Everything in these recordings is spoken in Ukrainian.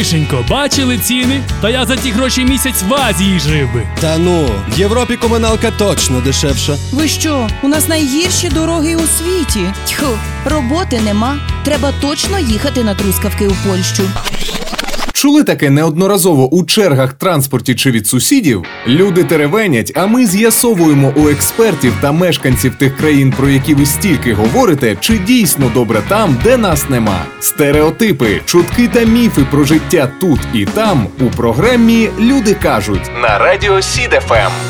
Гришенько, бачили ціни? Та я за ті гроші місяць в Азії жив би. Та ну, в Європі комуналка точно дешевша. Ви що? У нас найгірші дороги у світі. Тьху, роботи нема. Треба точно їхати на трускавки у Польщу. Чули таке неодноразово у чергах транспорті чи від сусідів? Люди теревенять, а ми з'ясовуємо у експертів та мешканців тих країн, про які ви стільки говорите, чи дійсно добре там, де нас нема. Стереотипи, чутки та міфи про життя тут і там у програмі Люди кажуть на радіо СІДФМ.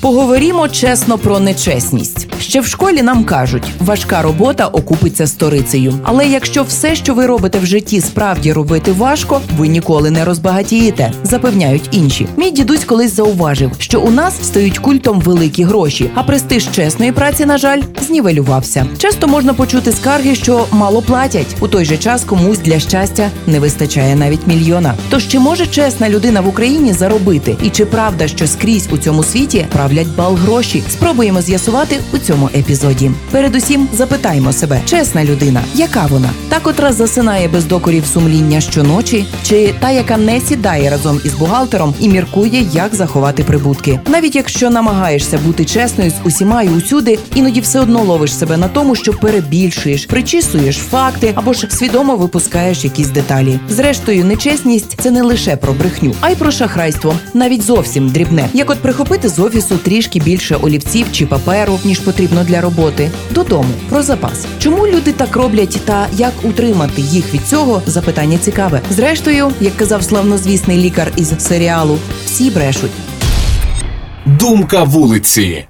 Поговоримо чесно про нечесність. Ще в школі нам кажуть, важка робота окупиться сторицею. Але якщо все, що ви робите в житті, справді робити важко, ви ніколи не розбагатієте, запевняють інші. Мій дідусь колись зауважив, що у нас стають культом великі гроші, а престиж чесної праці, на жаль, знівелювався. Часто можна почути скарги, що мало платять. У той же час комусь для щастя не вистачає навіть мільйона. Тож чи може чесна людина в Україні заробити? І чи правда, що скрізь у цьому світі правлять бал гроші? Спробуємо з'ясувати у цьому епізоді. Передусім запитаємо себе, чесна людина, яка вона? Та, котра засинає без докорів сумління щоночі, чи та, яка не сідає разом із бухгалтером і міркує, як заховати прибутки. Навіть якщо намагаєшся бути чесною з усіма і усюди, іноді все одно ловиш себе на тому, що перебільшуєш, причісуєш факти або ж свідомо випускаєш якісь деталі. Зрештою, нечесність це не лише про брехню, а й про шахрайство, навіть зовсім дрібне. Як от прихопити з офісу трішки більше олівців чи паперу, ніж потрібно для роботи, додому про запас. Чому люди так роблять та як утримати їх від цього? Запитання цікаве. Зрештою, як казав славнозвісний лікар із серіалу, всі брешуть. Думка вулиці.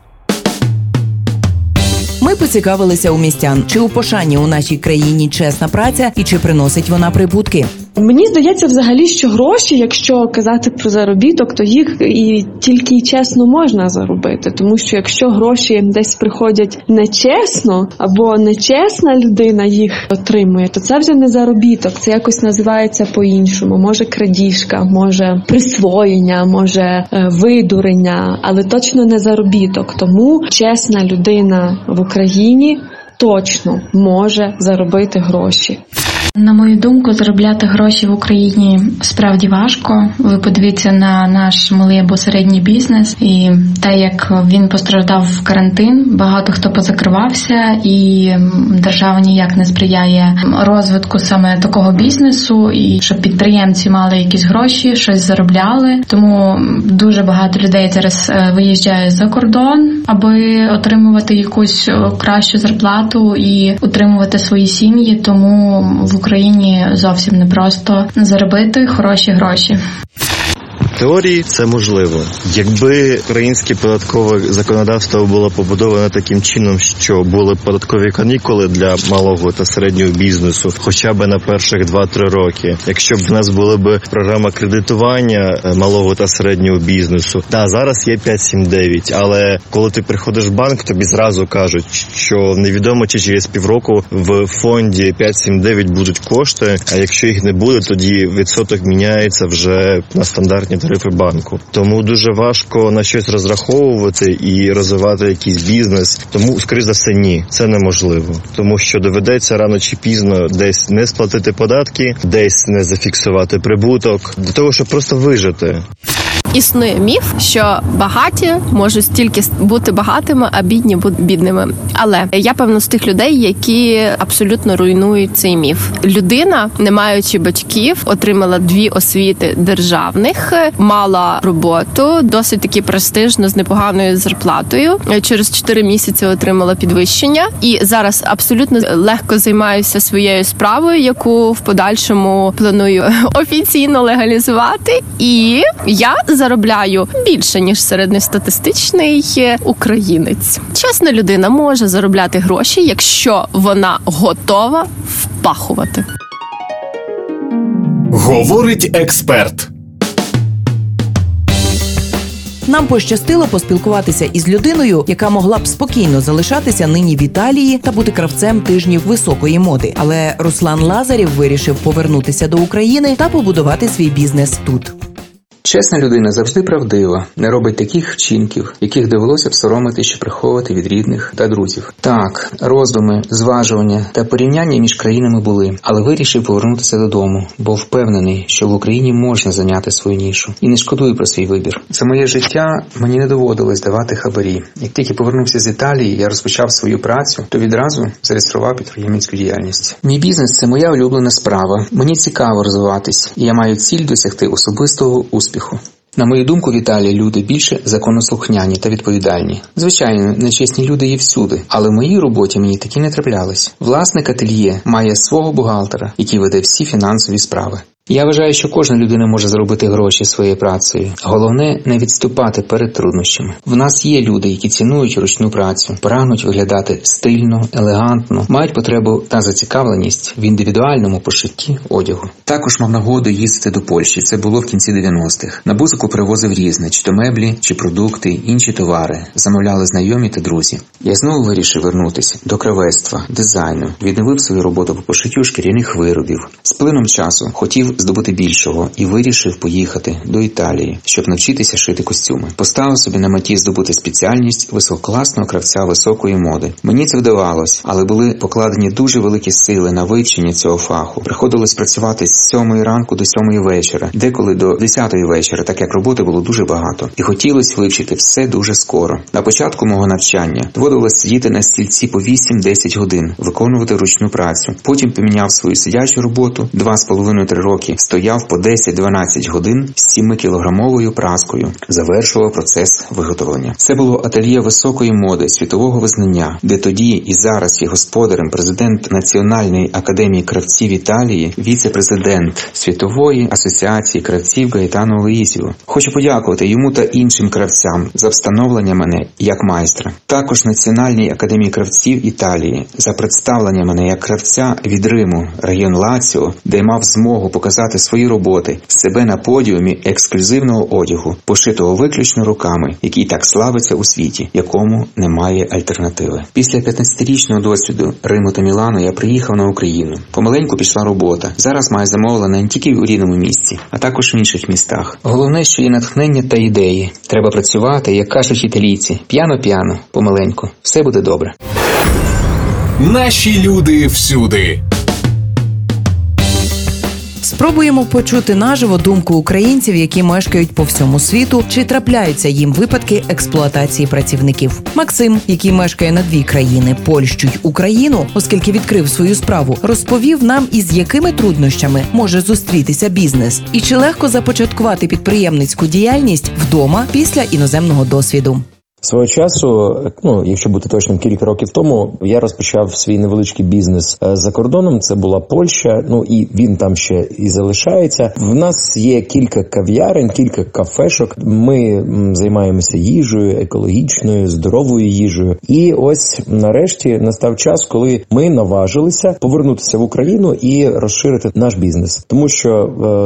Ми поцікавилися у містян, чи у пошані у нашій країні чесна праця і чи приносить вона прибутки. Мені здається, взагалі, що гроші, якщо казати про заробіток, то їх і тільки й чесно можна заробити. Тому що якщо гроші десь приходять нечесно, або нечесна людина їх отримує, то це вже не заробіток, це якось називається по-іншому. Може крадіжка, може присвоєння, може е, видурення, але точно не заробіток. Тому чесна людина в Україні точно може заробити гроші. На мою думку, заробляти гроші в Україні справді важко. Ви подивіться на наш малий або середній бізнес, і те, як він постраждав в карантин, багато хто позакривався, і держава ніяк не сприяє розвитку саме такого бізнесу, і щоб підприємці мали якісь гроші, щось заробляли. Тому дуже багато людей зараз е, виїжджає за кордон, аби отримувати якусь е, кращу зарплату і утримувати свої сім'ї. Тому в Україні зовсім непросто заробити хороші гроші. Теорії це можливо, якби українське податкове законодавство було побудоване таким чином, що були податкові канікули для малого та середнього бізнесу, хоча б на перших 2-3 роки. Якщо б в нас була б програма кредитування е, малого та середнього бізнесу, та зараз є 5-7-9, але коли ти приходиш в банк, тобі зразу кажуть, що невідомо чи через півроку в фонді 5-7-9 будуть кошти. А якщо їх не буде, тоді відсоток міняється вже на стандартні тарифи банку. Тому дуже важко на щось розраховувати і розвивати якийсь бізнес. Тому, скоріш за все, ні, це неможливо, тому що доведеться рано чи пізно десь не сплатити податки, десь не зафіксувати прибуток для того, щоб просто вижити. Існує міф, що багаті можуть тільки бути багатими, а бідні бідними. Але я певно з тих людей, які абсолютно руйнують цей міф. Людина, не маючи батьків, отримала дві освіти державних, мала роботу, досить таки престижно з непоганою зарплатою. Через 4 місяці отримала підвищення, і зараз абсолютно легко займаюся своєю справою, яку в подальшому планую офіційно легалізувати. І я заробляю більше ніж середньостатистичний українець. Чесна людина може заробляти гроші, якщо вона готова впахувати. Говорить експерт. Нам пощастило поспілкуватися із людиною, яка могла б спокійно залишатися нині в Італії та бути кравцем тижнів високої моди. Але Руслан Лазарів вирішив повернутися до України та побудувати свій бізнес тут. Чесна людина завжди правдива, не робить таких вчинків, яких довелося б соромити чи приховувати від рідних та друзів. Так, роздуми, зважування та порівняння між країнами були, але вирішив повернутися додому, бо впевнений, що в Україні можна зайняти свою нішу і не шкодую про свій вибір. За моє життя мені не доводилось давати хабарі. Як тільки повернувся з Італії, я розпочав свою працю, то відразу зареєстрував підприємницьку діяльність. Мій бізнес це моя улюблена справа. Мені цікаво розвиватись, і я маю ціль досягти особистого успіху. На мою думку, в люди більше законослухняні та відповідальні. Звичайно, нечесні люди є всюди, але в моїй роботі мені такі не траплялись. Власник ательє має свого бухгалтера, який веде всі фінансові справи. Я вважаю, що кожна людина може заробити гроші своєю працею. Головне не відступати перед труднощами. В нас є люди, які цінують ручну працю, прагнуть виглядати стильно, елегантно, мають потребу та зацікавленість в індивідуальному пошитті одягу. Також мав нагоду їздити до Польщі. Це було в кінці 90-х. На бузику привозив різне, чи то меблі, чи продукти, інші товари. Замовляли знайомі та друзі. Я знову вирішив вернутися до кравецтва, дизайну, відновив свою роботу по пошиттю шкіряних виробів. З плином часу хотів здобути більшого і вирішив поїхати до Італії, щоб навчитися шити костюми. Поставив собі на меті здобути спеціальність висококласного кравця високої моди. Мені це вдавалось, але були покладені дуже великі сили на вивчення цього фаху. Приходилось працювати з сьомої ранку до сьомої вечора, деколи до десятої вечора, так як роботи було дуже багато, і хотілося вивчити все дуже скоро. На початку мого навчання доводилось сидіти на стільці по 8-10 годин, виконувати ручну працю. Потім поміняв свою сидячу роботу 2,5-3 роки стояв по 10-12 годин з 7-кілограмовою праскою, завершував процес виготовлення. Це було ательє високої моди світового визнання, де тоді і зараз є господарем президент Національної академії кравців Італії, віце-президент світової асоціації кравців Гаетано Луїзіо. Хочу подякувати йому та іншим кравцям за встановлення мене як майстра. Також Національній академії кравців Італії за представлення мене як кравця від Риму, район Лаціо, де мав змогу показати свої роботи, себе на подіумі ексклюзивного одягу, пошитого виключно руками, який так славиться у світі, якому немає альтернативи. Після 15-річного досвіду Риму та Мілану я приїхав на Україну. Помаленьку пішла робота. Зараз маю замовлення не тільки у рідному місці, а також в інших містах. Головне, що є натхнення та ідеї. Треба працювати, як кажуть італійці, п'яно-п'яно, помаленьку. Все буде добре. Наші люди всюди. Спробуємо почути наживо думку українців, які мешкають по всьому світу, чи трапляються їм випадки експлуатації працівників. Максим, який мешкає на дві країни Польщу й Україну, оскільки відкрив свою справу, розповів нам, із якими труднощами може зустрітися бізнес, і чи легко започаткувати підприємницьку діяльність вдома після іноземного досвіду. Свого часу, ну якщо бути точним, кілька років тому я розпочав свій невеличкий бізнес е, за кордоном. Це була Польща. Ну і він там ще і залишається. В нас є кілька кав'ярень, кілька кафешок. Ми займаємося їжею, екологічною, здоровою їжею. І ось нарешті настав час, коли ми наважилися повернутися в Україну і розширити наш бізнес, тому що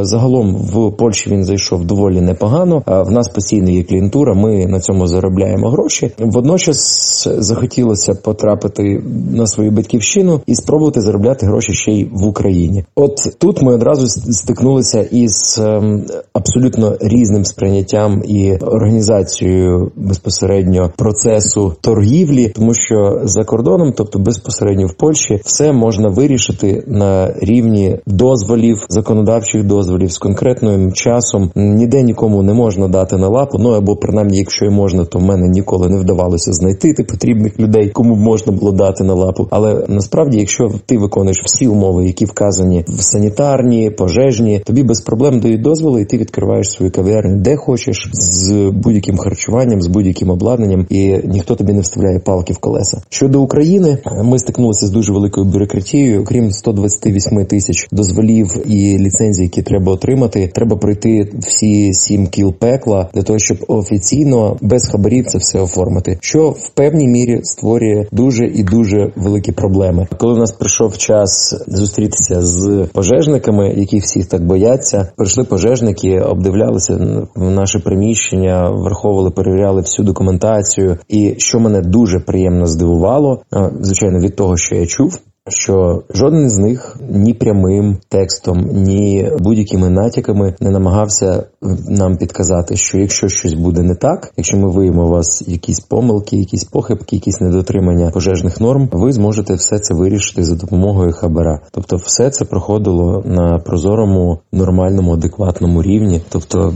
е, загалом в Польщі він зайшов доволі непогано. А в нас постійно є клієнтура. Ми на цьому заробляємо гроші. Водночас захотілося потрапити на свою батьківщину і спробувати заробляти гроші ще й в Україні. От тут ми одразу стикнулися із ем, абсолютно різним сприйняттям і організацією безпосередньо процесу торгівлі, тому що за кордоном, тобто безпосередньо в Польщі, все можна вирішити на рівні дозволів, законодавчих дозволів з конкретним часом. Ніде нікому не можна дати на лапу. Ну або принаймні, якщо і можна, то в мене ніколи не вдавалося знайти ти потрібних людей, кому можна було дати на лапу. Але насправді, якщо ти виконуєш всі умови, які вказані в санітарні, пожежні, тобі без проблем дають дозволи, і ти відкриваєш свою кав'ярню, де хочеш, з будь-яким харчуванням, з будь-яким обладнанням, і ніхто тобі не вставляє палки в колеса. Щодо України, ми стикнулися з дуже великою бюрократією. Окрім 128 тисяч дозволів і ліцензій, які треба отримати, треба пройти всі сім кіл пекла для того, щоб офіційно без хабарів це все оформити, що в певній мірі створює дуже і дуже великі проблеми. Коли у нас прийшов час зустрітися з пожежниками, які всіх так бояться, прийшли пожежники, обдивлялися в наше приміщення, враховували, перевіряли всю документацію. І що мене дуже приємно здивувало, звичайно, від того, що я чув. Що жоден з них ні прямим текстом, ні будь-якими натяками не намагався нам підказати, що якщо щось буде не так, якщо ми виявимо у вас якісь помилки, якісь похибки, якісь недотримання пожежних норм, ви зможете все це вирішити за допомогою хабара. Тобто, все це проходило на прозорому, нормальному, адекватному рівні. Тобто.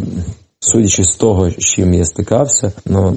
Судячи з того, з чим я стикався, ну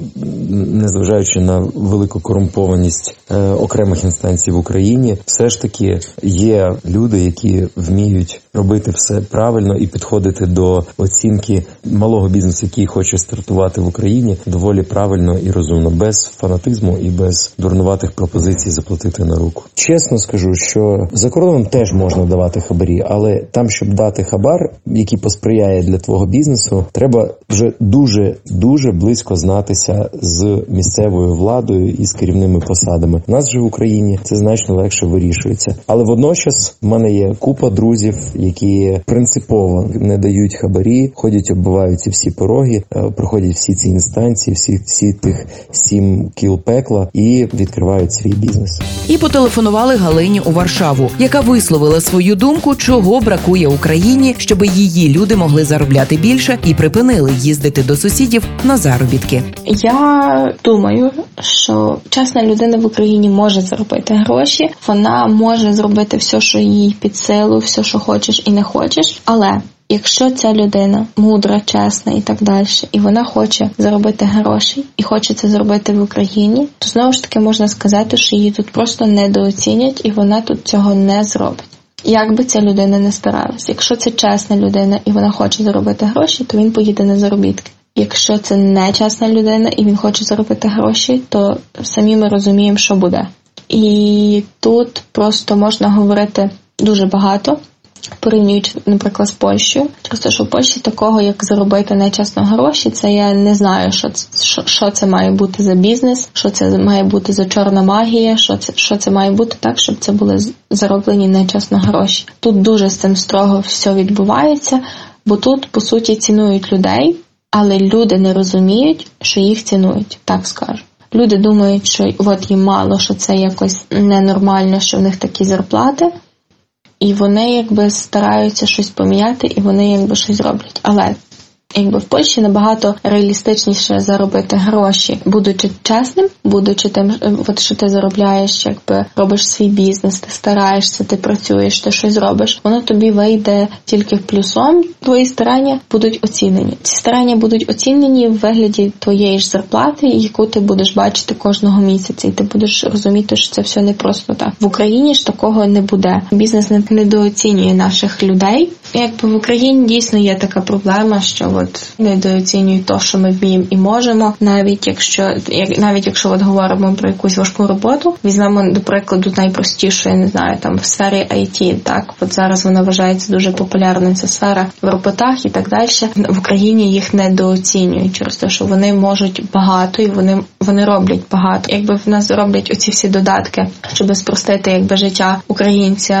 незважаючи на велику корумпованість е, окремих інстанцій в Україні, все ж таки є люди, які вміють робити все правильно і підходити до оцінки малого бізнесу, який хоче стартувати в Україні, доволі правильно і розумно, без фанатизму і без дурнуватих пропозицій заплатити на руку. Чесно скажу, що за кордоном теж можна давати хабарі, але там, щоб дати хабар, який посприяє для твого бізнесу, треба вже дуже дуже близько знатися з місцевою владою і з керівними посадами. У нас же в Україні це значно легше вирішується, але водночас в мене є купа друзів, які принципово не дають хабарі, ходять, оббивають ці всі пороги, е, проходять всі ці інстанції, всі всі тих сім кіл пекла і відкривають свій бізнес. І потелефонували Галині у Варшаву, яка висловила свою думку, чого бракує Україні, щоб її люди могли заробляти більше і припинили їздити до сусідів на заробітки. Я думаю, що чесна людина в Україні може заробити гроші. Вона може зробити все, що їй під силу, все, що хочеш і не хочеш, але. Якщо ця людина мудра, чесна і так далі, і вона хоче заробити гроші і хоче це зробити в Україні, то знову ж таки можна сказати, що її тут просто недооцінять, і вона тут цього не зробить. Як би ця людина не старалась, якщо це чесна людина і вона хоче заробити гроші, то він поїде на заробітки. Якщо це не чесна людина і він хоче заробити гроші, то самі ми розуміємо, що буде. І тут просто можна говорити дуже багато порівнюючи, наприклад, з Польщею. Через те, що в Польщі такого, як заробити нечесно гроші, це я не знаю, що це, що, що це має бути за бізнес, що це має бути за чорна магія, що це що це має бути так, щоб це були зароблені нечесно гроші. Тут дуже з цим строго все відбувається, бо тут, по суті, цінують людей, але люди не розуміють, що їх цінують, так скажу. Люди думають, що от їм мало, що це якось ненормально, що в них такі зарплати і вони якби стараються щось поміняти, і вони якби щось роблять. Але якби в Польщі набагато реалістичніше заробити гроші, будучи чесним, будучи тим, от що ти заробляєш, якби робиш свій бізнес, ти стараєшся, ти працюєш, ти щось робиш. Воно тобі вийде тільки плюсом. Твої старання будуть оцінені. Ці старання будуть оцінені в вигляді твоєї ж зарплати, яку ти будеш бачити кожного місяця, і ти будеш розуміти, що це все не просто так. В Україні ж такого не буде. Бізнес не недооцінює наших людей. Якби в Україні дійсно є така проблема, що от недооцінюють то, що ми вміємо і можемо, навіть якщо як навіть якщо от говоримо про якусь важку роботу, візьмемо до прикладу найпростішу, я не знаю, там в сфері IT, так от зараз вона вважається дуже популярною ця сфера в роботах і так далі. В Україні їх недооцінюють через те, що вони можуть багато і вони вони роблять багато. Якби в нас роблять оці всі додатки, щоб спростити якби життя українця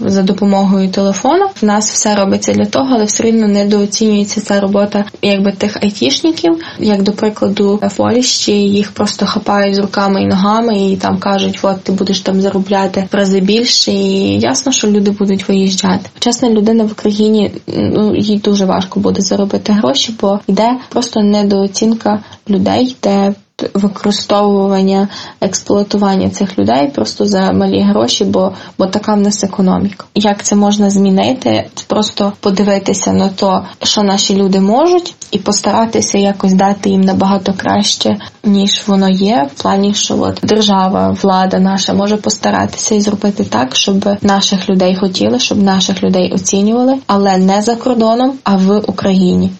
за допомогою телефону, в нас все робиться для того, але все рівно недооцінюється ця робота якби тих айтішників, як до прикладу в Польщі їх просто хапають з руками і ногами, і там кажуть, от ти будеш там заробляти в рази більше, і ясно, що люди будуть виїжджати. Чесна людина в Україні ну їй дуже важко буде заробити гроші, бо йде просто недооцінка людей, де використовування, експлуатування цих людей просто за малі гроші, бо бо така в нас економіка. Як це можна змінити? Просто подивитися на то, що наші люди можуть, і постаратися якось дати їм набагато краще, ніж воно є, в плані, що от держава, влада наша може постаратися і зробити так, щоб наших людей хотіли, щоб наших людей оцінювали, але не за кордоном, а в Україні.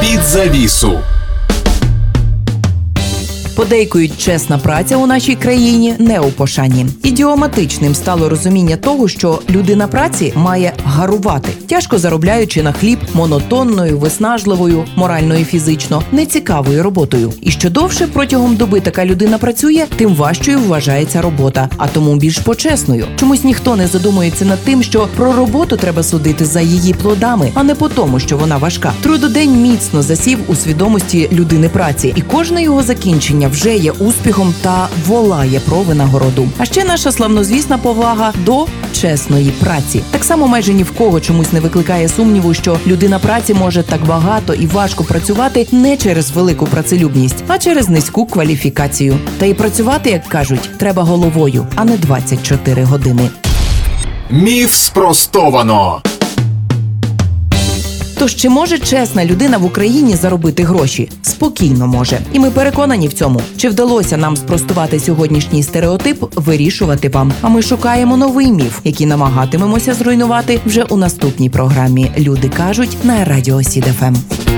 Під завісу. Подейкують чесна праця у нашій країні не у пошані. Ідіоматичним стало розуміння того, що людина праці має гарувати, тяжко заробляючи на хліб монотонною, виснажливою, морально і фізично нецікавою роботою. І що довше протягом доби така людина працює, тим важчою вважається робота, а тому більш почесною. Чомусь ніхто не задумується над тим, що про роботу треба судити за її плодами, а не по тому, що вона важка. Трудодень міцно засів у свідомості людини праці, і кожне його закінчення вже є успіхом та волає про винагороду. А ще наша славнозвісна повага до чесної праці. Так само майже ні в кого чомусь не викликає сумніву, що людина праці може так багато і важко працювати не через велику працелюбність, а через низьку кваліфікацію. Та й працювати, як кажуть, треба головою, а не 24 години. Міф спростовано. Тож чи може чесна людина в Україні заробити гроші? Спокійно може, і ми переконані в цьому. Чи вдалося нам спростувати сьогоднішній стереотип? Вирішувати вам. А ми шукаємо новий міф, який намагатимемося зруйнувати вже у наступній програмі. Люди кажуть на радіо Сід ФМ.